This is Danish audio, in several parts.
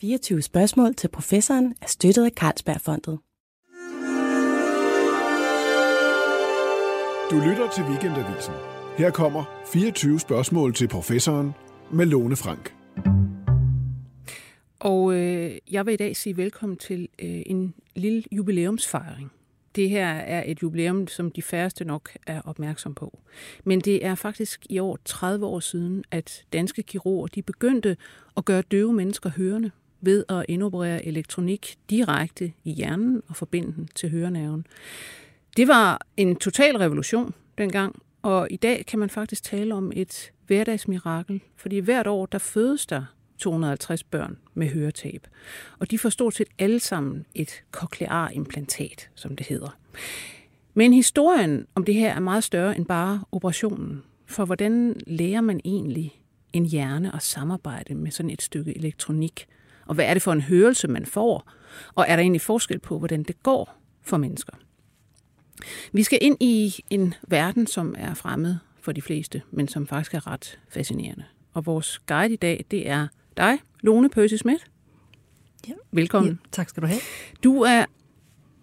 24 spørgsmål til professoren er støttet af Carlsbergfondet. Du lytter til Weekendavisen. Her kommer 24 spørgsmål til professoren med Lone Frank. Og øh, jeg vil i dag sige velkommen til øh, en lille jubilæumsfejring. Det her er et jubilæum, som de færreste nok er opmærksom på. Men det er faktisk i år 30 år siden, at danske kirurger de begyndte at gøre døve mennesker hørende ved at indoperere elektronik direkte i hjernen og forbinde den til hørenerven. Det var en total revolution dengang, og i dag kan man faktisk tale om et hverdagsmirakel, fordi hvert år der fødes der 250 børn med høretab. Og de får stort set alle sammen et cochlearimplantat, som det hedder. Men historien om det her er meget større end bare operationen. For hvordan lærer man egentlig en hjerne at samarbejde med sådan et stykke elektronik? Og hvad er det for en hørelse, man får? Og er der egentlig forskel på, hvordan det går for mennesker? Vi skal ind i en verden, som er fremmed for de fleste, men som faktisk er ret fascinerende. Og vores guide i dag, det er dig, Lone Percy Schmidt. Ja. Velkommen. Ja, tak skal du have. Du er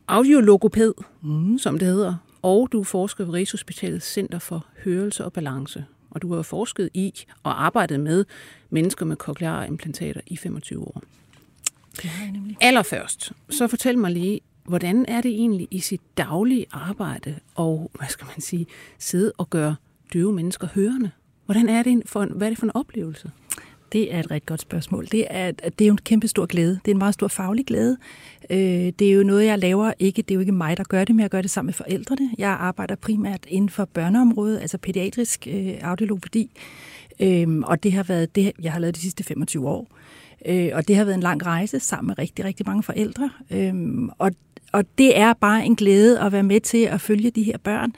audiologoped, mm. som det hedder, og du er forsker ved Rigshospitalets Center for Hørelse og Balance. Og du har forsket i og arbejdet med mennesker med cochleare implantater i 25 år. Det. Allerførst, så fortæl mig lige, hvordan er det egentlig i sit daglige arbejde og, hvad skal man sige, sidde og gøre døve mennesker hørende? Hvordan er det for en, hvad er det for en oplevelse? Det er et rigtig godt spørgsmål. Det er, det er jo en kæmpe stor glæde. Det er en meget stor faglig glæde. Øh, det er jo noget, jeg laver. Ikke, det er jo ikke mig, der gør det, men jeg gør det sammen med forældrene. Jeg arbejder primært inden for børneområdet, altså pædiatrisk øh, audiologopædi. Øh, og det har været det, jeg har lavet de sidste 25 år. Øh, og det har været en lang rejse sammen med rigtig, rigtig mange forældre. Øh, og, og det er bare en glæde at være med til at følge de her børn.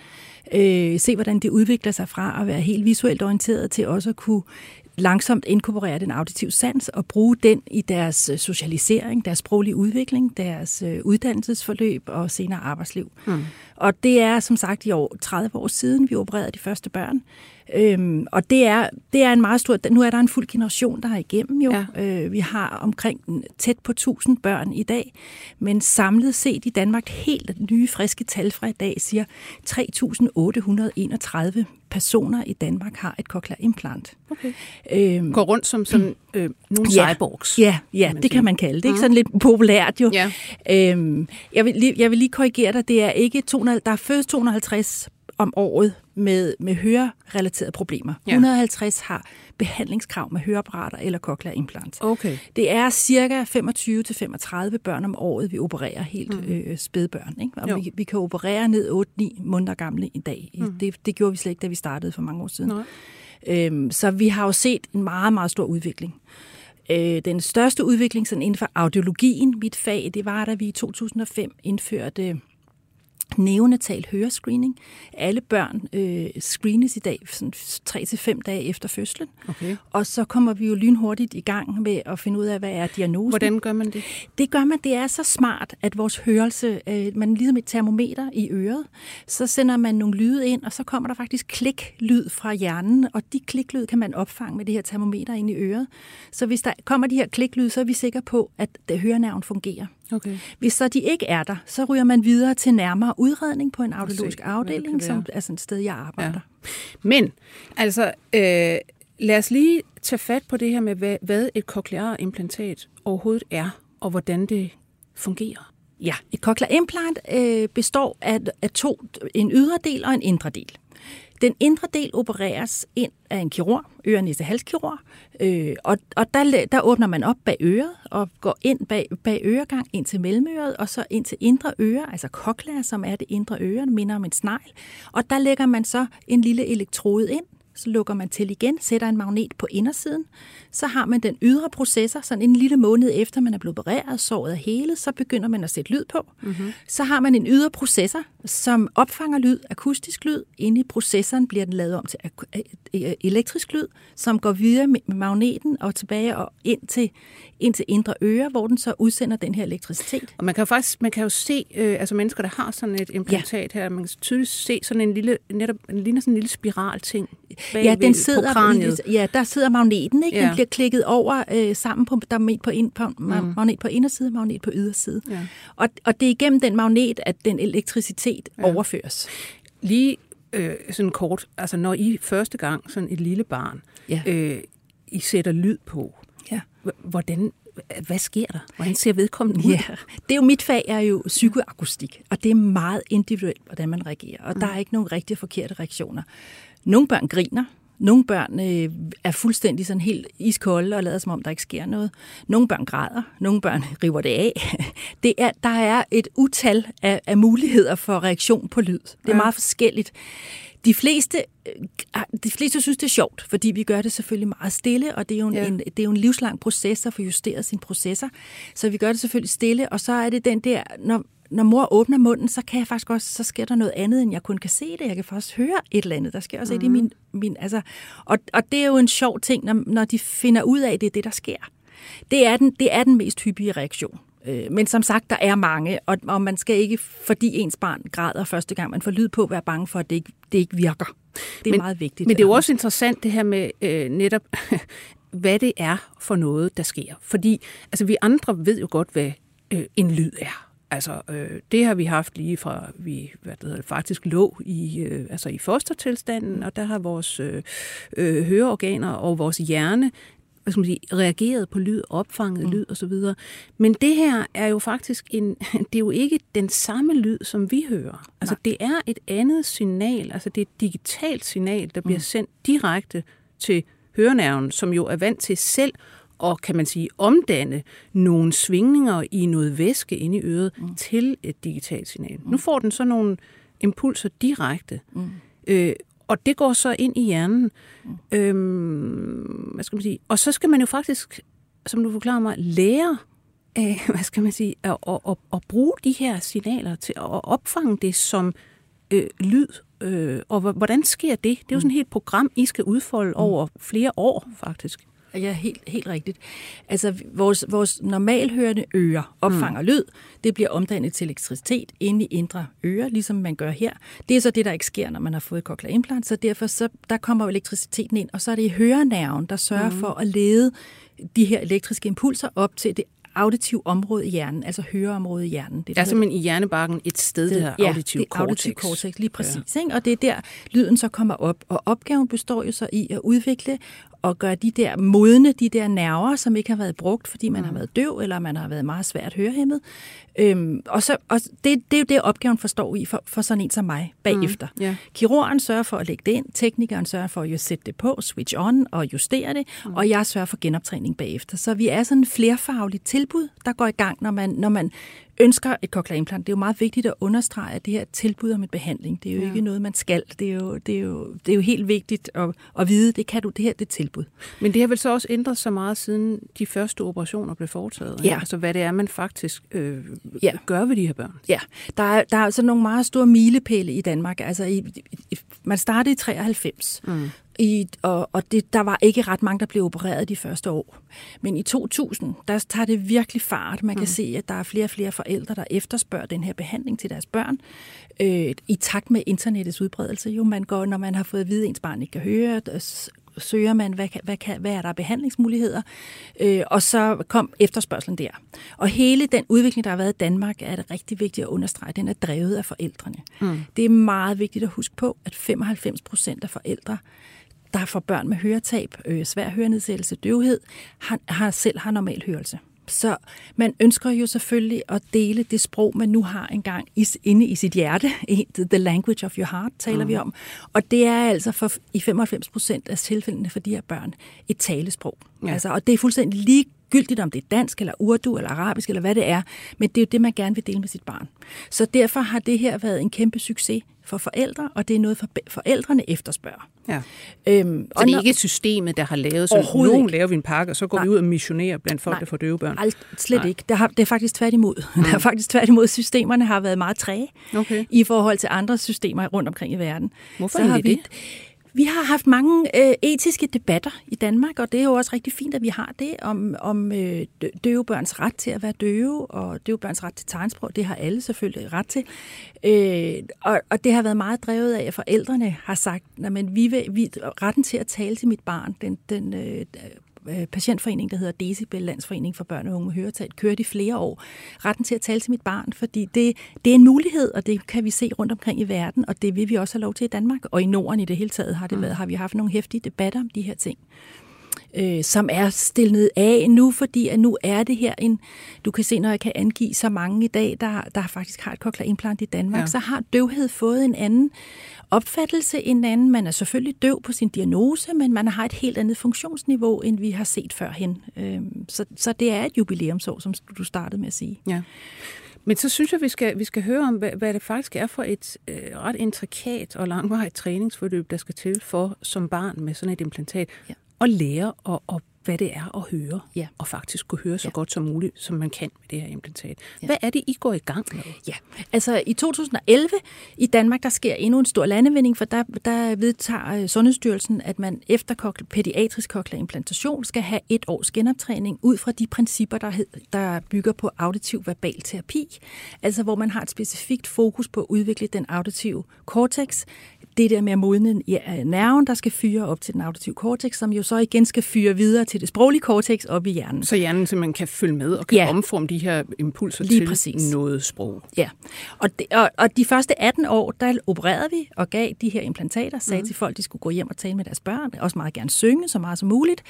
Øh, se, hvordan det udvikler sig fra at være helt visuelt orienteret til også at kunne langsomt inkorporere den auditive sans og bruge den i deres øh, socialisering, deres sproglige udvikling, deres øh, uddannelsesforløb og senere arbejdsliv. Mm. Og det er som sagt i år 30 år siden, vi opererede de første børn. Øhm, og det er, det er en meget stor... Nu er der en fuld generation, der er igennem jo. Ja. Øh, vi har omkring tæt på 1000 børn i dag, men samlet set i Danmark helt nye, friske tal fra i dag siger 3.831 personer i Danmark har et cochlear implant. Okay. Øhm, Går rundt som sådan øh, nogle ja, cyborgs. Ja, ja det sige. kan man kalde det. Ikke mm. sådan lidt populært jo. Ja. Øhm, jeg, vil lige, jeg vil lige korrigere dig. Det er ikke 200, der er først 250 om året med, med hørerelaterede problemer. Ja. 150 har behandlingskrav med høreapparater eller cochlear implant. Okay. Det er cirka 25-35 børn om året, vi opererer helt mm. øh, spædbørn. Ikke? Og vi, vi kan operere ned 8-9 måneder gamle i dag. Mm. Det, det gjorde vi slet ikke, da vi startede for mange år siden. Øhm, så vi har jo set en meget, meget stor udvikling. Øh, den største udvikling sådan inden for audiologien, mit fag, det var, da vi i 2005 indførte neonatal hørescreening. Alle børn øh, screenes i dag sådan 3-5 dage efter fødslen. Okay. Og så kommer vi jo lynhurtigt i gang med at finde ud af, hvad er diagnosen. Hvordan gør man det? Det gør man, det er så smart, at vores hørelse, øh, man ligesom et termometer i øret, så sender man nogle lyde ind, og så kommer der faktisk kliklyd fra hjernen, og de kliklyd kan man opfange med det her termometer ind i øret. Så hvis der kommer de her kliklyd, så er vi sikre på, at hørenerven fungerer. Okay. Hvis så de ikke er der, så ryger man videre til nærmere udredning på en audiologisk afdeling, som er sådan et sted, jeg arbejder. Ja. Men, altså, øh, lad os lige tage fat på det her med, hvad, hvad et cochlear-implantat overhovedet er, og hvordan det fungerer. Ja, et cochlear implant øh, består af, af to, en ydre del og en indre del. Den indre del opereres ind af en kirurg, øre halskirurg, øh, og, og der, der åbner man op bag øret og går ind bag, bag øregang ind til mellemøret, og så ind til indre øre, altså cochlea, som er det indre øre, minder om en snegl. Og der lægger man så en lille elektrode ind, så lukker man til igen, sætter en magnet på indersiden, så har man den ydre processor, sådan en lille måned efter man er blevet opereret, såret er hele, så begynder man at sætte lyd på. Mm-hmm. Så har man en ydre processor, som opfanger lyd, akustisk lyd. Inde i processoren bliver den lavet om til elektrisk lyd, som går videre med magneten og tilbage og ind til, ind til indre øre, hvor den så udsender den her elektricitet. Og man kan jo faktisk man kan jo se, øh, altså mennesker, der har sådan et implantat ja. her, man kan tydeligt se sådan en lille, netop, ligner sådan en lille spiral ting. Bag ja, den sidder, på kraniet. Ja, der sidder magneten, ikke? Ja. Den bliver klikket over øh, sammen på, der er magnet på, ind, på, mm. magnet på inderside, magnet på yderside. Ja. Og, og det er igennem den magnet, at den elektricitet ja. overføres. Lige øh, sådan kort, altså når I første gang, sådan et lille barn, Ja. øh, I sætter lyd på, Ja. hvordan, hvad sker der? Hvordan ser vedkommende ud? Ja, det er jo mit fag er jo psykoakustik, og det er meget individuelt, hvordan man reagerer. Og mm. der er ikke nogen rigtig forkerte reaktioner. Nogle børn griner, nogle børn øh, er fuldstændig sådan helt iskolde og lader som om, der ikke sker noget. Nogle børn græder, nogle børn river det af. Det er, der er et utal af, af muligheder for reaktion på lyd. Det er Ja. meget forskelligt. De fleste, øh, de fleste synes, det er sjovt, fordi vi gør det selvfølgelig meget stille, og det er jo en, Ja. en, det er jo en livslang proces at få justeret sin processer. Så vi gør det selvfølgelig stille, og så er det den der, når, når mor åbner munden, så kan jeg faktisk også, så sker der noget andet, end jeg kun kan se det. Jeg kan faktisk høre et eller andet. Der sker også mm. et i min, min altså, og, og det er jo en sjov ting, når, når de finder ud af, at det er det, der sker. Det er den, det er den mest hyppige reaktion. Øh, Men som sagt, der er mange, og, og man skal ikke, fordi ens barn græder første gang, man får lyd på, være bange for, at det ikke, det ikke virker. Det er Men- meget vigtigt. Men det er jo også interessant det her med øh, netop, hvad det er for noget, der sker. Fordi altså, vi andre ved jo godt, hvad øh, en lyd er. Altså, øh, det har vi haft lige fra, vi hvad det hedder, faktisk lå i, øh, altså i fostertilstanden, og der har vores øh, øh, høreorganer og vores hjerne hvad skal man sige, reageret på lyd, opfanget mm. lyd osv. Men det her er jo faktisk en, det er jo ikke den samme lyd, som vi hører. Altså Nej. det er et andet signal, altså det er et digitalt signal, der bliver mm. sendt direkte til hørenerven, som jo er vant til selv og kan man sige omdanne nogle svingninger i noget væske inde i øret mm. til et digitalt signal. Mm. Nu får den så nogle impulser direkte. Mm. Øh, og det går så ind i hjernen. Mm. Øhm, hvad skal man sige? Og så skal man jo faktisk, som du forklarer mig, lære af, hvad skal man sige, at, at, at, at bruge de her signaler til at opfange det som øh, lyd. Øh, og hvordan sker det? Det er jo sådan et helt program, I skal udfolde over flere år, faktisk. Ja, helt, helt rigtigt. Altså, vores, vores normalhørende ører opfanger mm. lyd. Det bliver omdannet til elektricitet inde i indre ører, ligesom man gør her. Det er så det, der ikke sker, når man har fået cochlear implant, så derfor så, der kommer elektriciteten ind, og så er det hørenerven, der sørger mm. for at lede de her elektriske impulser op til det auditive område i hjernen, altså høreområdet i hjernen. Det, er hedder- simpelthen i hjernebarken et sted, det her ja, auditive det auditive cortex. cortex, lige præcis. Ja. Ikke? Og det er der, lyden så kommer op. Og opgaven består jo så i at udvikle og gøre de der modne, de der nerver, som ikke har været brugt, fordi man mm. har været døv, eller man har været meget svært hørehæmmet. Øhm, og så, og det, det er jo det, opgaven forstår i for, for sådan en som mig bagefter. Mm. Ja. Kirurgen sørger for at lægge det ind, teknikeren sørger for at sætte det på, switch on og justere det, mm. og jeg sørger for genoptræning bagefter. Så vi er sådan et flerfagligt tilbud, der går i gang, når man, når man ønsker et cochlear implant. Det er jo meget vigtigt at understrege, at det her er tilbud om et behandling. Det er jo ja. ikke noget, man skal. Det er jo, det er jo, det er jo helt vigtigt at, at vide, det kan du, det her det er et tilbud. Men det har vel så også ændret sig meget, siden de første operationer blev foretaget. Ja. Altså hvad det er, man faktisk øh, Ja. gør ved de her børn. Ja, der er, der er altså nogle meget store milepæle i Danmark. Altså, i, i, man startede i 93, mm. I, og, og det, der var ikke ret mange, der blev opereret de første år. Men i 2000, der tager det virkelig fart. Man kan mm. se, at der er flere og flere forældre, der efterspørger den her behandling til deres børn. Øh, I takt med internettets udbredelse. Jo, man går, når man har fået at vide, at ens barn ikke kan høre, søger man, hvad, kan, hvad, kan, hvad er der behandlingsmuligheder, øh, og så kom efterspørgselen der. Og hele den udvikling, der har været i Danmark, er det rigtig vigtigt at understrege, den er drevet af forældrene. Mm. Det er meget vigtigt at huske på, at 95 procent af forældre, der får børn med høretab, øh, svær hørenedsættelse, døvhed, har, har selv har normal hørelse. Så man ønsker jo selvfølgelig at dele det sprog, man nu har engang inde i sit hjerte. The language of your heart taler mm. vi om. Og det er altså for, i 95 procent af tilfældene for de her børn et talesprog. Ja. Altså, og det er fuldstændig ligegyldigt, om det er dansk eller urdu eller arabisk eller hvad det er. Men det er jo det, man gerne vil dele med sit barn. Så derfor har det her været en kæmpe succes for forældre, og det er noget, for forældrene efterspørger. Ja. Øhm, Så det er ikke systemet, der har lavet, så nogen ikke. laver vi en pakke, og så går Nej. vi ud og missionerer blandt folk, Nej. der får døve børn. Alt, slet Nej. ikke. Det, har, det er faktisk tværtimod. Mm. Det er faktisk tværtimod. Systemerne har været meget træge Okay. i forhold til andre systemer rundt omkring i verden. Hvorfor Så har vi, det? Vi har haft mange øh, etiske debatter i Danmark, og det er jo også rigtig fint, at vi har det om, om øh, døve børns ret til at være døve, og døve børns ret til tegnsprog. Det har alle selvfølgelig ret til. Øh, og, og det har været meget drevet af, at forældrene har sagt, at vi vil, vi, retten til at tale til mit barn, den, den Øh, patientforening, der hedder Decibel, Landsforening for Børn og Unge med Høretab, kørte i flere år. Retten til at tale til mit barn, fordi det, det er en mulighed, og det kan vi se rundt omkring i verden, og det vil vi også have lov til i Danmark. Og i Norden i det hele taget har, det mm. været, har vi haft nogle hæftige debatter om de her ting øh, som er stillet af nu, fordi at nu er det her en, du kan se, når jeg kan angive så mange i dag, der, der faktisk har et cochlear-implant i Danmark, ja. så har døvhed fået en anden opfattelse en anden. Man er selvfølgelig døv på sin diagnose, men man har et helt andet funktionsniveau, end vi har set førhen. Øhm, så, så det er et jubilæumsår, som du startede med at sige. Ja. Men så synes jeg, vi skal, vi skal høre om, hvad, hvad det faktisk er for et øh, ret intrikat og langvarigt træningsforløb, der skal til for som barn med sådan et implantat ja. At lære at, at hvad det er at høre, ja. og faktisk kunne høre så ja. godt som muligt, som man kan med det her implantat. Ja. Hvad er det, I går i gang med? Ja, altså i 2011 i Danmark, der sker endnu en stor landevinding, for der, der vedtager øh, Sundhedsstyrelsen, at man efter pædiatrisk cochlear-implantation skal have et års genoptræning ud fra de principper, der, hed, der bygger på auditiv verbal terapi, altså hvor man har et specifikt fokus på at udvikle den auditive cortex, det der med at modne ja, nerven, der skal fyre op til den auditive cortex, som jo så igen skal fyre videre til det sproglige cortex op i hjernen. Så hjernen simpelthen kan følge med og kan ja. omforme de her impulser Lige til præcis. noget sprog. Ja, og, de, og, og de første 18 år, der opererede vi og gav de her implantater, sagde mm. til folk, de skulle gå hjem og tale med deres børn, også meget gerne synge så meget som muligt,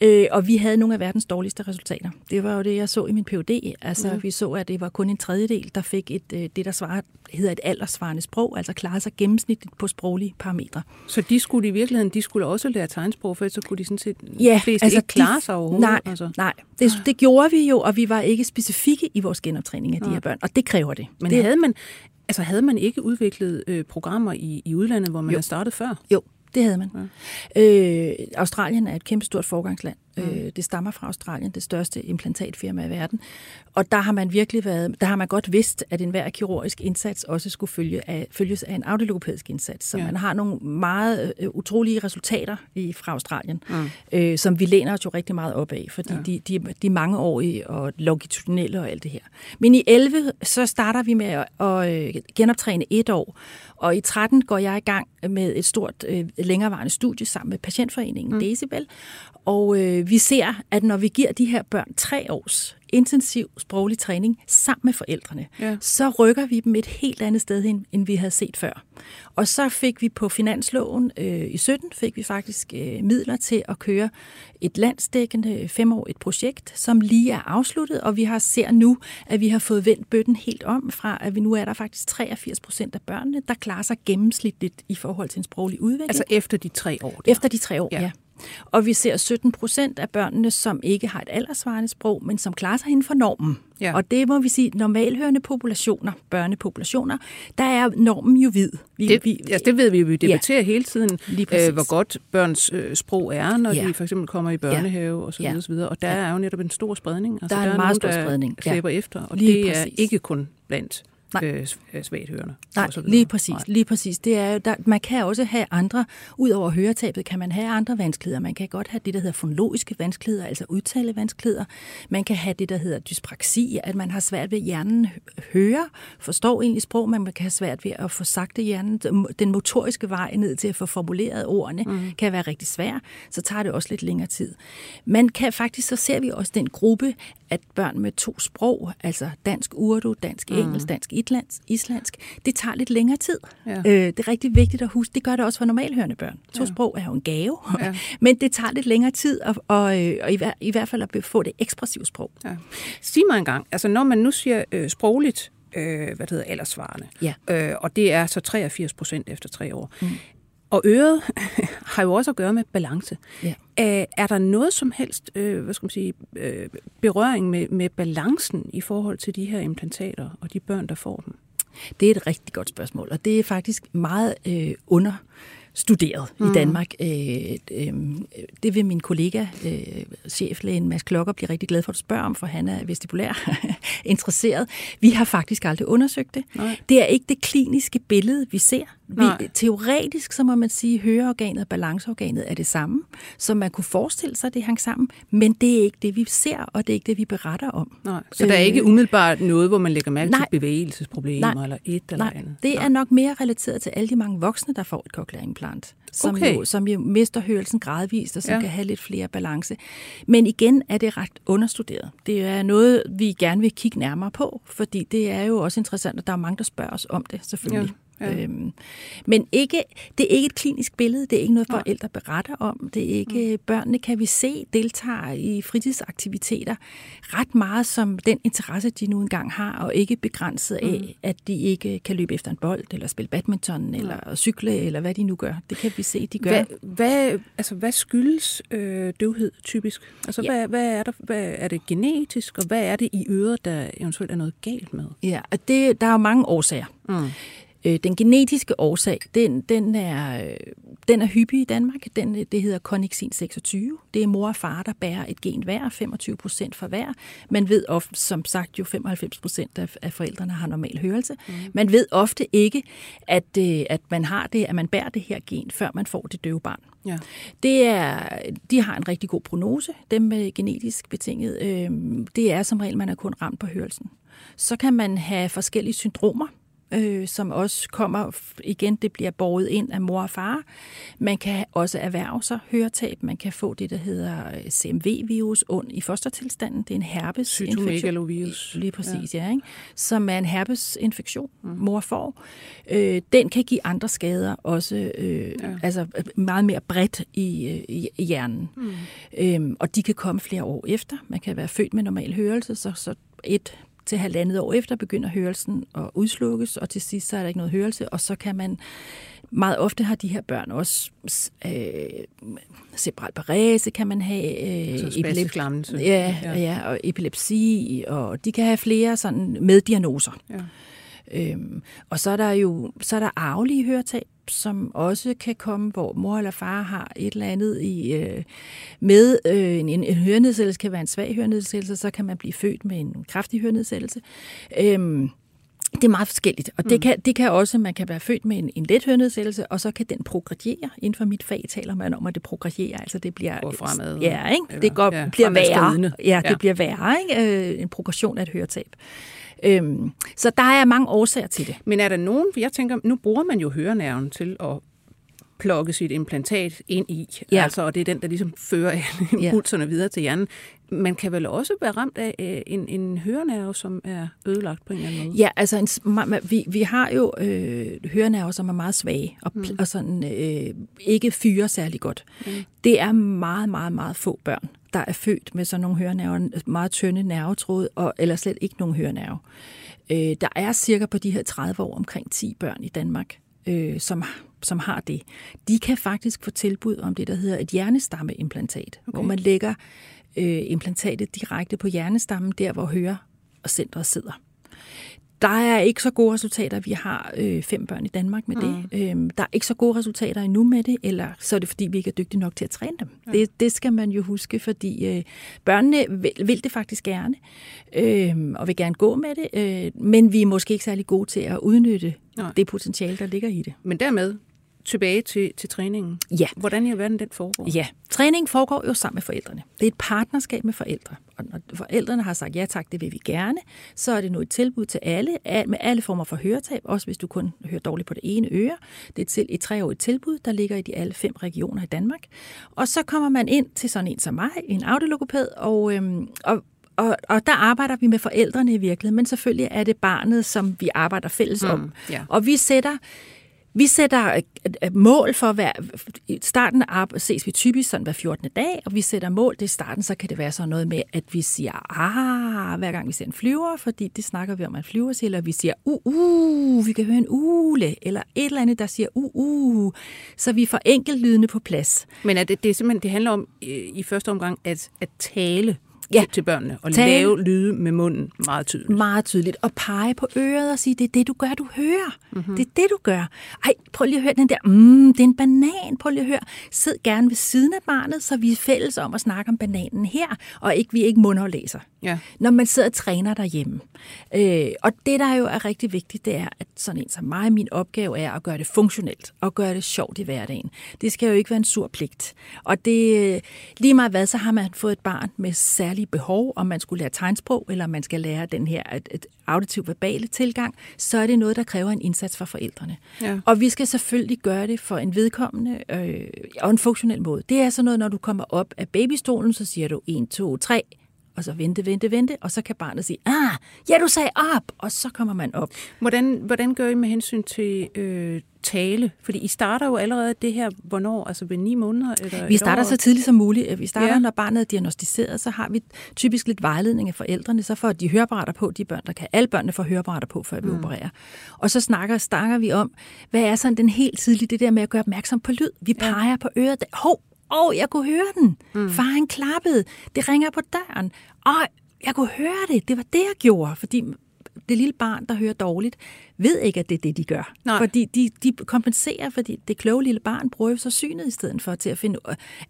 øh, og vi havde nogle af verdens dårligste resultater. Det var jo det, jeg så i min PhD. Altså, mm. vi så, at det var kun en tredjedel, der fik et, øh, det, der svarer, hedder et aldersvarende sprog, altså klarede sig gennemsnitligt på sproglige parametre. Så de skulle i virkeligheden, de skulle også lære tegnsprog, for så kunne de sådan set ja, altså ikke klare sig overhovedet? Nej, altså. nej. Det, det gjorde vi jo, og vi var ikke specifikke i vores genoptræning af de her børn, og det kræver det. Men det, havde man, altså havde man ikke udviklet øh, programmer i, i udlandet, hvor man jo. havde startet før? Jo, det havde man. Ja. Øh, Australien er et kæmpestort forgangsland. Mm. Øh, det stammer fra Australien, det største implantatfirma i verden. Og der har man virkelig været, der har man godt vidst, at enhver kirurgisk indsats også skulle følge af, følges af en audiologopædisk indsats. Så ja. man har nogle meget øh, utrolige resultater i, fra Australien, mm. øh, som vi læner os jo rigtig meget op af, fordi ja. de, de, de er mangeårige og longitudinelle og alt det her. Men i 11, så starter vi med at, at øh, genoptræne et år, og i 13 går jeg i gang med et stort øh, længerevarende studie sammen med Patientforeningen mm. Decibel, og øh, vi ser, at når vi giver de her børn tre års intensiv sproglig træning sammen med forældrene, ja. så rykker vi dem et helt andet sted hen, end vi havde set før. Og så fik vi på finansloven øh, i 17 fik vi faktisk øh, midler til at køre et landsdækkende femårigt projekt, som lige er afsluttet, og vi har ser nu, at vi har fået vendt bøtten helt om fra, at vi nu er der faktisk 83 procent af børnene, der klarer sig gennemsnitligt i forhold til en sproglig udvikling. Altså efter de tre år? Der. Efter de tre år, ja. ja. Og vi ser 17 procent af børnene, som ikke har et aldersvarende sprog, men som klarer sig inden for normen. Ja. Og det må vi sige, normalhørende populationer, børnepopulationer, der er normen jo hvid. Vi, det, vi, ja, det ved vi jo, vi debatterer ja. hele tiden, øh, hvor godt børns øh, sprog er, når ja. de for eksempel kommer i børnehave ja. og så videre, ja. og så videre. Og der ja. er jo netop en stor spredning. Altså, der er en der meget er nogen, stor spredning. Der ja. efter, og Lige det præcis. er ikke kun blandt øh, øh, svagt hørende. Nej, lige præcis. Nej. Lige præcis. Det er, der, man kan også have andre, ud over høretabet, kan man have andre vanskeligheder. Man kan godt have det, der hedder fonologiske vanskeligheder, altså udtalevanskeligheder. Man kan have det, der hedder dyspraksi, at man har svært ved hjernen høre, forstår egentlig sprog, men man kan have svært ved at få sagt det hjernen. Den motoriske vej ned til at få formuleret ordene mm. kan være rigtig svær, så tager det også lidt længere tid. Man kan faktisk, så ser vi også den gruppe at børn med to sprog, altså dansk urdu, dansk mm. engelsk, dansk islandsk, det tager lidt længere tid. Ja. Øh, det er rigtig vigtigt at huske. Det gør det også for normalhørende børn. To ja. sprog er jo en gave, ja. men det tager lidt længere tid, og, og, øh, og i, hver, i hvert fald at få det ekspressive sprog. Ja. Sig mig engang, altså når man nu siger øh, sprogligt, øh, hvad det hedder, aldersvarende, ja. øh, og det er så 83 procent efter tre år. Mm. Og øret har jo også at gøre med balance. Ja. Er, er der noget som helst øh, hvad skal man sige, øh, berøring med, med balancen i forhold til de her implantater og de børn, der får dem? Det er et rigtig godt spørgsmål, og det er faktisk meget øh, under studeret mm. i Danmark. Øh, øh, det vil min kollega, øh, cheflægen Mads Klokker, blive rigtig glad for at spørge om, for han er vestibulær interesseret. Vi har faktisk aldrig undersøgt det. Nej. Det er ikke det kliniske billede, vi ser. Vi, teoretisk, så må man sige, at høreorganet og balanceorganet er det samme, så man kunne forestille sig, at det hang sammen, men det er ikke det, vi ser, og det er ikke det, vi beretter om. Nej. Så der er ikke øh, umiddelbart noget, hvor man lægger mærke nej, til bevægelsesproblemer nej, eller et eller nej, andet? det er nok mere relateret til alle de mange voksne, der får et cochlear-implant, som, okay. jo, som jo mister hørelsen gradvist, og som ja. kan have lidt flere balance. Men igen er det ret understuderet. Det er noget, vi gerne vil kigge nærmere på, fordi det er jo også interessant, og der er mange, der spørger os om det, selvfølgelig. Ja. Ja. Øhm, men ikke, det er ikke et klinisk billede, det er ikke noget, forældre beretter om. Det er ikke, mm. børnene kan vi se deltager i fritidsaktiviteter ret meget som den interesse, de nu engang har, og ikke begrænset af, mm. at de ikke kan løbe efter en bold, eller spille badminton, ja. eller cykle, eller hvad de nu gør. Det kan vi se, de gør. Hvad, hvad, altså, hvad skyldes øh, døvhed typisk? Altså, ja. hvad, hvad er der? Hvad, er det genetisk, og hvad er det i øret, der eventuelt er noget galt med? Ja, det, der er jo mange årsager. Mm. Øh, den genetiske årsag, den, den, er, den er hyppig i Danmark. Den, det hedder connexin 26. Det er mor og far, der bærer et gen hver, 25 procent for hver. Man ved ofte, som sagt jo 95 procent af, af forældrene har normal hørelse. Mm. Man ved ofte ikke, at, øh, at man har det, at man bærer det her gen, før man får det døve barn. Ja. Det er, de har en rigtig god prognose, dem med genetisk betinget. Øh, det er som regel, man er kun ramt på hørelsen. Så kan man have forskellige syndromer, øh, som også kommer, igen, det bliver båret ind af mor og far. Man kan også erhverve sig høretab. Man kan få det, der hedder øh, CMV-virus ond i fostertilstanden. Det er en herpesinfektion. Lige præcis, ja. ja ikke? Som er en herpesinfektion, mm. mor får. Øh, den kan give andre skader, også øh, ja. altså meget mere bredt i, øh, i, i hjernen. Mm. Øhm, og de kan komme flere år efter. Man kan være født med normal hørelse, så, så et til halvandet år efter begynder hørelsen at udslukkes, og til sidst så er der ikke noget hørelse, og så kan man meget ofte har de her børn også øh, cerebral parese kan man have. Øh, epilepsi. Ja, ja. ja, og epilepsi, og de kan have flere sådan meddiagnoser. Ja. Øhm, og så er der jo så er der arvelige høretab, som også kan komme, hvor mor eller far har et eller andet i, øh, med øh, en, en hørenedsættelse, kan være en svag hørenedsættelse, så kan man blive født med en kraftig hørenedsættelse. Øhm, det er meget forskelligt, og det, mm. kan, det kan også, man kan være født med en, en let hørenedsættelse, og så kan den progrediere. Inden for mit fag taler man om, at det progredierer, altså det bliver... Går fremad. Ja, ikke? det går, ja, bliver værre. Ja, det ja. bliver værre, ikke? Øh, en progression af et høretab. Øhm, så der er mange årsager til det. Men er der nogen, jeg tænker, nu bruger man jo hørenerven til at plukke sit implantat ind i, ja. altså, og det er den, der ligesom fører impulserne ja. videre til hjernen. Man kan vel også være ramt af øh, en, en hørenerve, som er ødelagt på en eller anden måde? Ja, altså en, vi, vi har jo øh, hørenerver, som er meget svage og, mm. og sådan øh, ikke fyrer særlig godt. Mm. Det er meget, meget, meget få børn, der er født med sådan nogle hørenerver, meget tynde nervetråd, og, eller slet ikke nogen hørenerve. Øh, der er cirka på de her 30 år omkring 10 børn i Danmark, øh, som, som har det. De kan faktisk få tilbud om det, der hedder et hjernestammeimplantat, okay. hvor man lægger øh, implantatet direkte på hjernestammen, der hvor hører og centret sidder. Der er ikke så gode resultater. Vi har øh, fem børn i Danmark med det. Mm. Øhm, der er ikke så gode resultater endnu med det, eller så er det fordi, vi ikke er dygtige nok til at træne dem. Ja. Det, det skal man jo huske, fordi øh, børnene vil, vil det faktisk gerne, øh, og vil gerne gå med det, øh, men vi er måske ikke særlig gode til at udnytte Nej. det potentiale, der ligger i det. Men dermed tilbage til, til træningen. Ja. Hvordan i alverden den foregår? Ja, træningen foregår jo sammen med forældrene. Det er et partnerskab med forældre. Og når forældrene har sagt, ja tak, det vil vi gerne, så er det nu et tilbud til alle, med alle former for høretab, også hvis du kun hører dårligt på det ene øre. Det er til et treårigt tilbud, der ligger i de alle fem regioner i Danmark. Og så kommer man ind til sådan en som mig, en audiologopæd, og, øhm, og og, og der arbejder vi med forældrene i virkeligheden, men selvfølgelig er det barnet, som vi arbejder fælles mm, om. Ja. Og vi sætter vi sætter øh, øh, mål for hver, starten af ses vi typisk sådan hver 14. dag, og vi sætter mål. Det i starten, så kan det være sådan noget med, at vi siger, ah, hver gang vi ser en flyver, fordi det snakker vi om, at flyver siger, eller vi siger, uh, uh, vi kan høre en ule, eller et eller andet, der siger, uh, uh, så vi får enkelt lydende på plads. Men er det, det, er simpelthen, det handler om øh, i første omgang at, at tale ja. til, børnene og Tale. lave lyde med munden meget tydeligt. Meget tydeligt. Og pege på øret og sige, det er det, du gør, du hører. Mm-hmm. Det er det, du gør. Ej, prøv lige at høre den der, mm, det er en banan, prøv lige at høre. Sid gerne ved siden af barnet, så vi er fælles om at snakke om bananen her, og ikke vi ikke mundaflæser. Ja. Når man sidder og træner derhjemme. Øh, og det, der jo er rigtig vigtigt, det er, at sådan en som mig, min opgave er at gøre det funktionelt og gøre det sjovt i hverdagen. Det skal jo ikke være en sur pligt. Og det, lige meget hvad, så har man fået et barn med særlige behov, om man skulle lære tegnsprog, eller man skal lære den her et, et auditiv verbale tilgang, så er det noget, der kræver en indsats fra forældrene. Ja. Og vi skal selvfølgelig gøre det for en vedkommende øh, og en funktionel måde. Det er sådan noget, når du kommer op af babystolen, så siger du 1, 2, 3, og så vente, vente, vente, og så kan barnet sige, ah, ja, du sagde op, og så kommer man op. Hvordan, hvordan gør I med hensyn til øh, tale? Fordi I starter jo allerede det her, hvornår, altså ved ni måneder? Eller vi starter så tidligt som muligt. Vi starter, ja. når barnet er diagnostiseret, så har vi typisk lidt vejledning af forældrene, så får de høreapparater på, de børn, der kan. Alle børnene får høreapparater på, før vi mm. opererer. Og så snakker, snakker vi om, hvad er sådan den helt tidlige, det der med at gøre opmærksom på lyd. Vi peger ja. på øret. Hov, og jeg kunne høre den. Mm. Far han klappede. Det ringer på døren. Og jeg kunne høre det. Det var det, jeg gjorde. Fordi det lille barn, der hører dårligt, ved ikke, at det er det, de gør. Nej. Fordi de, de kompenserer, fordi det kloge lille barn bruger jo så synet i stedet for til at finde,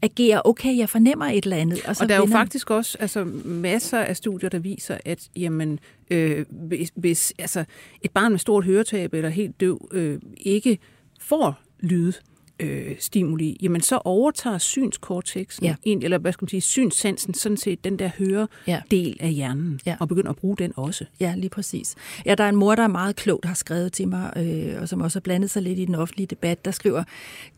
agere, okay, jeg fornemmer et eller andet. Og, så og der er jo faktisk også altså, masser af studier, der viser, at jamen, øh, hvis, hvis altså, et barn med stort høretab eller helt døv øh, ikke får lyd, øh, stimuli, jamen så overtager synskortexen, ja. en, eller hvad skal man sige, synssansen, sådan set den der høre ja. del af hjernen, ja. og begynder at bruge den også. Ja, lige præcis. Ja, der er en mor, der er meget klogt har skrevet til mig, øh, og som også har blandet sig lidt i den offentlige debat, der skriver,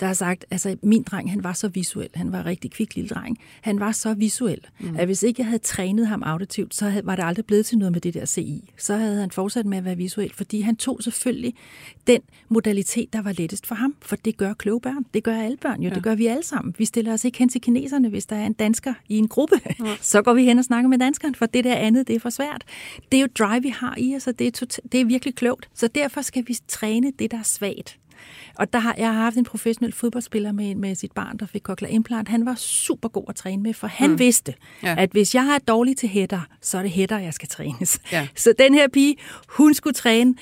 der har sagt, altså min dreng, han var så visuel, han var rigtig kvik lille dreng, han var så visuel, mm. at hvis ikke jeg havde trænet ham auditivt, så var det aldrig blevet til noget med det der CI. Så havde han fortsat med at være visuel, fordi han tog selvfølgelig den modalitet, der var lettest for ham, for det gør kloge børn. Det gør alle børn jo, ja. det gør vi alle sammen. Vi stiller os ikke hen til kineserne, hvis der er en dansker i en gruppe. Ja. Så går vi hen og snakker med danskeren, for det der andet, det er for svært. Det er jo drive, vi har i os, og det er, tot- det er virkelig klogt. Så derfor skal vi træne det, der er svagt. Og der har, jeg har haft en professionel fodboldspiller med, med sit barn, der fik cochlear implant. Han var super god at træne med, for han mm. vidste, ja. at hvis jeg er dårlig til hætter, så er det hætter, jeg skal trænes. Ja. Så den her pige, hun skulle træne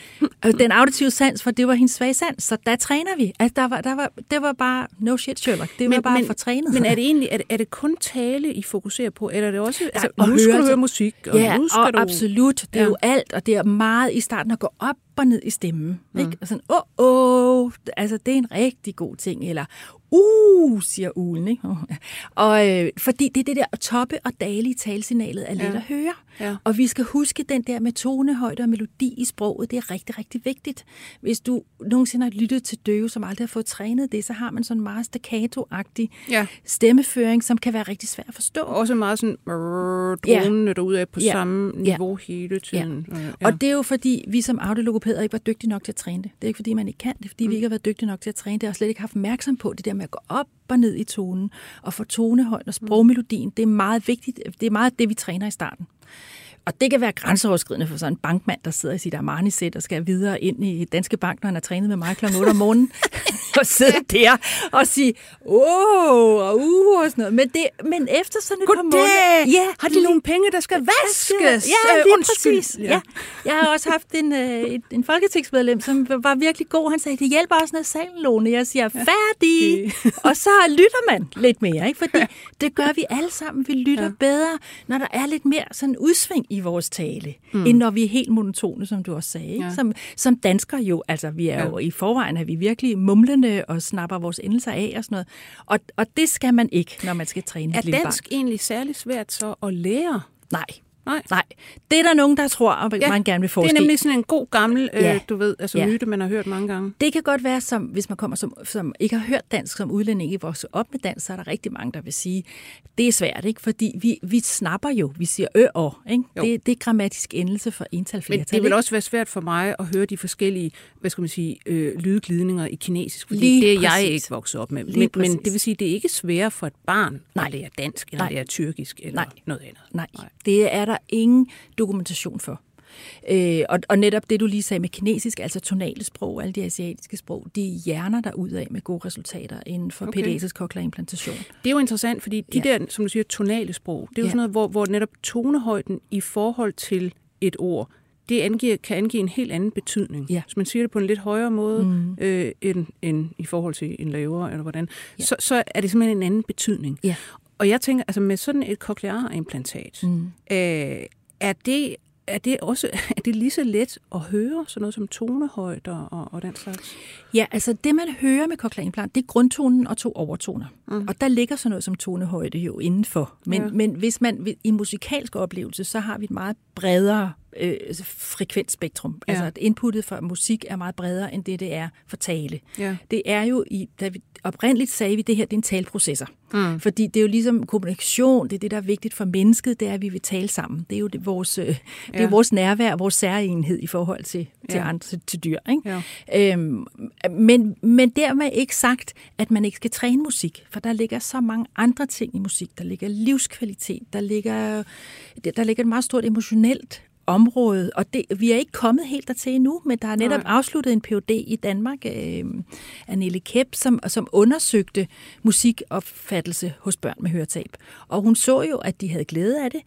den auditive sans, for det var hendes svage sans. Så der træner vi. Altså, der var, der var, det var bare no shit, Sherlock. Det men, var bare men, for trænet. Men er det egentlig er det, er det kun tale, I fokuserer på, eller er det også... Altså, ja, nu skal du høre musik, og ja, nu skal og du... absolut. Det er ja. jo alt, og det er meget i starten at gå op og ned i stemmen. Mm. Ikke? Og sådan, åh, åh, oh, altså det er en rigtig god ting. Eller, uh, siger ulen. Ikke? Og, øh, fordi det er det der toppe og dale i talsignalet er let ja. at høre. Ja. Og vi skal huske den der med tonehøjde og melodi i sproget. Det er rigtig, rigtig vigtigt. Hvis du nogensinde har lyttet til døve, som aldrig har fået trænet det, så har man sådan en meget staccato-agtig ja. stemmeføring, som kan være rigtig svær at forstå. Også meget sådan dronende ja. derude på ja. samme niveau ja. hele tiden. Ja. Ja. Og det er jo fordi, vi som audiologopæder ikke var dygtige nok til at træne det. Det er ikke fordi, man ikke kan det, fordi mm. vi ikke har været dygtige nok til at træne det, og slet ikke haft opmærksom på det der med at gå op og ned i tonen, og få tonehøjden og sprogmelodien. Det er meget vigtigt. Det er meget det, vi træner i starten. Og det kan være grænseoverskridende for sådan en bankmand, der sidder i sit Armani-sæt og skal videre ind i Danske Bank, når han har trænet med mig kl. 8 om morgenen, og sidde der og sige, åh, og uh, og sådan noget. Men, det, men efter sådan et Goddag. par måneder... Ja, har de nogle penge, der skal vaskes? Ja, lige uh, præcis. Ja. ja. Jeg har også haft en, uh, en folketingsmedlem, som var virkelig god. Han sagde, det hjælper også, når salen låne. Jeg siger, færdig! og så lytter man lidt mere, ikke? fordi det gør vi alle sammen. Vi lytter ja. bedre, når der er lidt mere sådan udsving i vores tale, mm. end når vi er helt monotone, som du også sagde. Ikke? Ja. Som, som danskere jo, altså vi er ja. jo i forvejen, at vi virkelig mumlende og snapper vores endelser af og sådan noget. Og, og det skal man ikke, når man skal træne Er dansk barn. egentlig særlig svært så at lære? Nej, Nej. Nej. Det er der nogen, der tror, at ja, man gerne vil forske Det er nemlig sådan en god gammel, øh, ja. du ved, altså ja. myte, man har hørt mange gange. Det kan godt være, som, hvis man kommer som, som ikke har hørt dansk som udlænding, ikke vokset op med dansk, så er der rigtig mange, der vil sige, det er svært, ikke? Fordi vi, vi snapper jo, vi siger ø og, ikke? Det, det er grammatisk endelse for ental flertal. Men det vil også være svært for mig at høre de forskellige, hvad skal man sige, øh, lydglidninger i kinesisk, fordi Lige det er præcis. jeg ikke vokset op med. men, men det vil sige, det er ikke svært for et barn Nej. at lære dansk, eller Nej. lære tyrkisk, eller Nej. noget andet. Nej. Nej, det er der ingen dokumentation for. Øh, og, og netop det, du lige sagde med kinesisk, altså tonale sprog, alle de asiatiske sprog, de hjerner der ud af med gode resultater inden for okay. pædiatrisk cochlear-implantation. Det er jo interessant, fordi de ja. der, som du siger, tonale sprog, det er jo ja. sådan noget, hvor, hvor netop tonehøjden i forhold til et ord, det angiver, kan angive en helt anden betydning. Ja. Hvis man siger det på en lidt højere måde, mm. øh, end, end i forhold til en lavere, eller hvordan, ja. så, så er det simpelthen en anden betydning. Ja. Og jeg tænker, altså med sådan et cochlear-implantat, mm. øh, er det er det også er det lige så let at høre sådan noget som tonehøjder og, og den slags? Ja, altså det man hører med cochlear-implant, det er grundtonen og to overtoner. Mm. Og der ligger sådan noget som tonehøjde jo indenfor. Men, ja. men hvis man i musikalsk oplevelse, så har vi et meget bredere øh, frekvensspektrum. Ja. Altså at inputtet for musik er meget bredere end det, det er for tale. Ja. Det er jo, i, da vi oprindeligt sagde vi, at det her det er en taleprocessor. Mm. Fordi det er jo ligesom kommunikation, det er det, der er vigtigt for mennesket, det er, at vi vil tale sammen. Det er jo det, vores, øh, det er vores nærvær, vores særenhed i forhold til, til ja. andre, til, til dyr. Ikke? Ja. Øhm, men, men dermed ikke sagt, at man ikke skal træne musik, for der ligger så mange andre ting i musik. Der ligger livskvalitet, der ligger, der ligger et meget stort emotionelt område, og det, vi er ikke kommet helt dertil endnu, men der er netop Nej. afsluttet en PhD i Danmark øh, af Nelly Kep, som, som undersøgte musikopfattelse hos børn med høretab. Og hun så jo, at de havde glæde af det.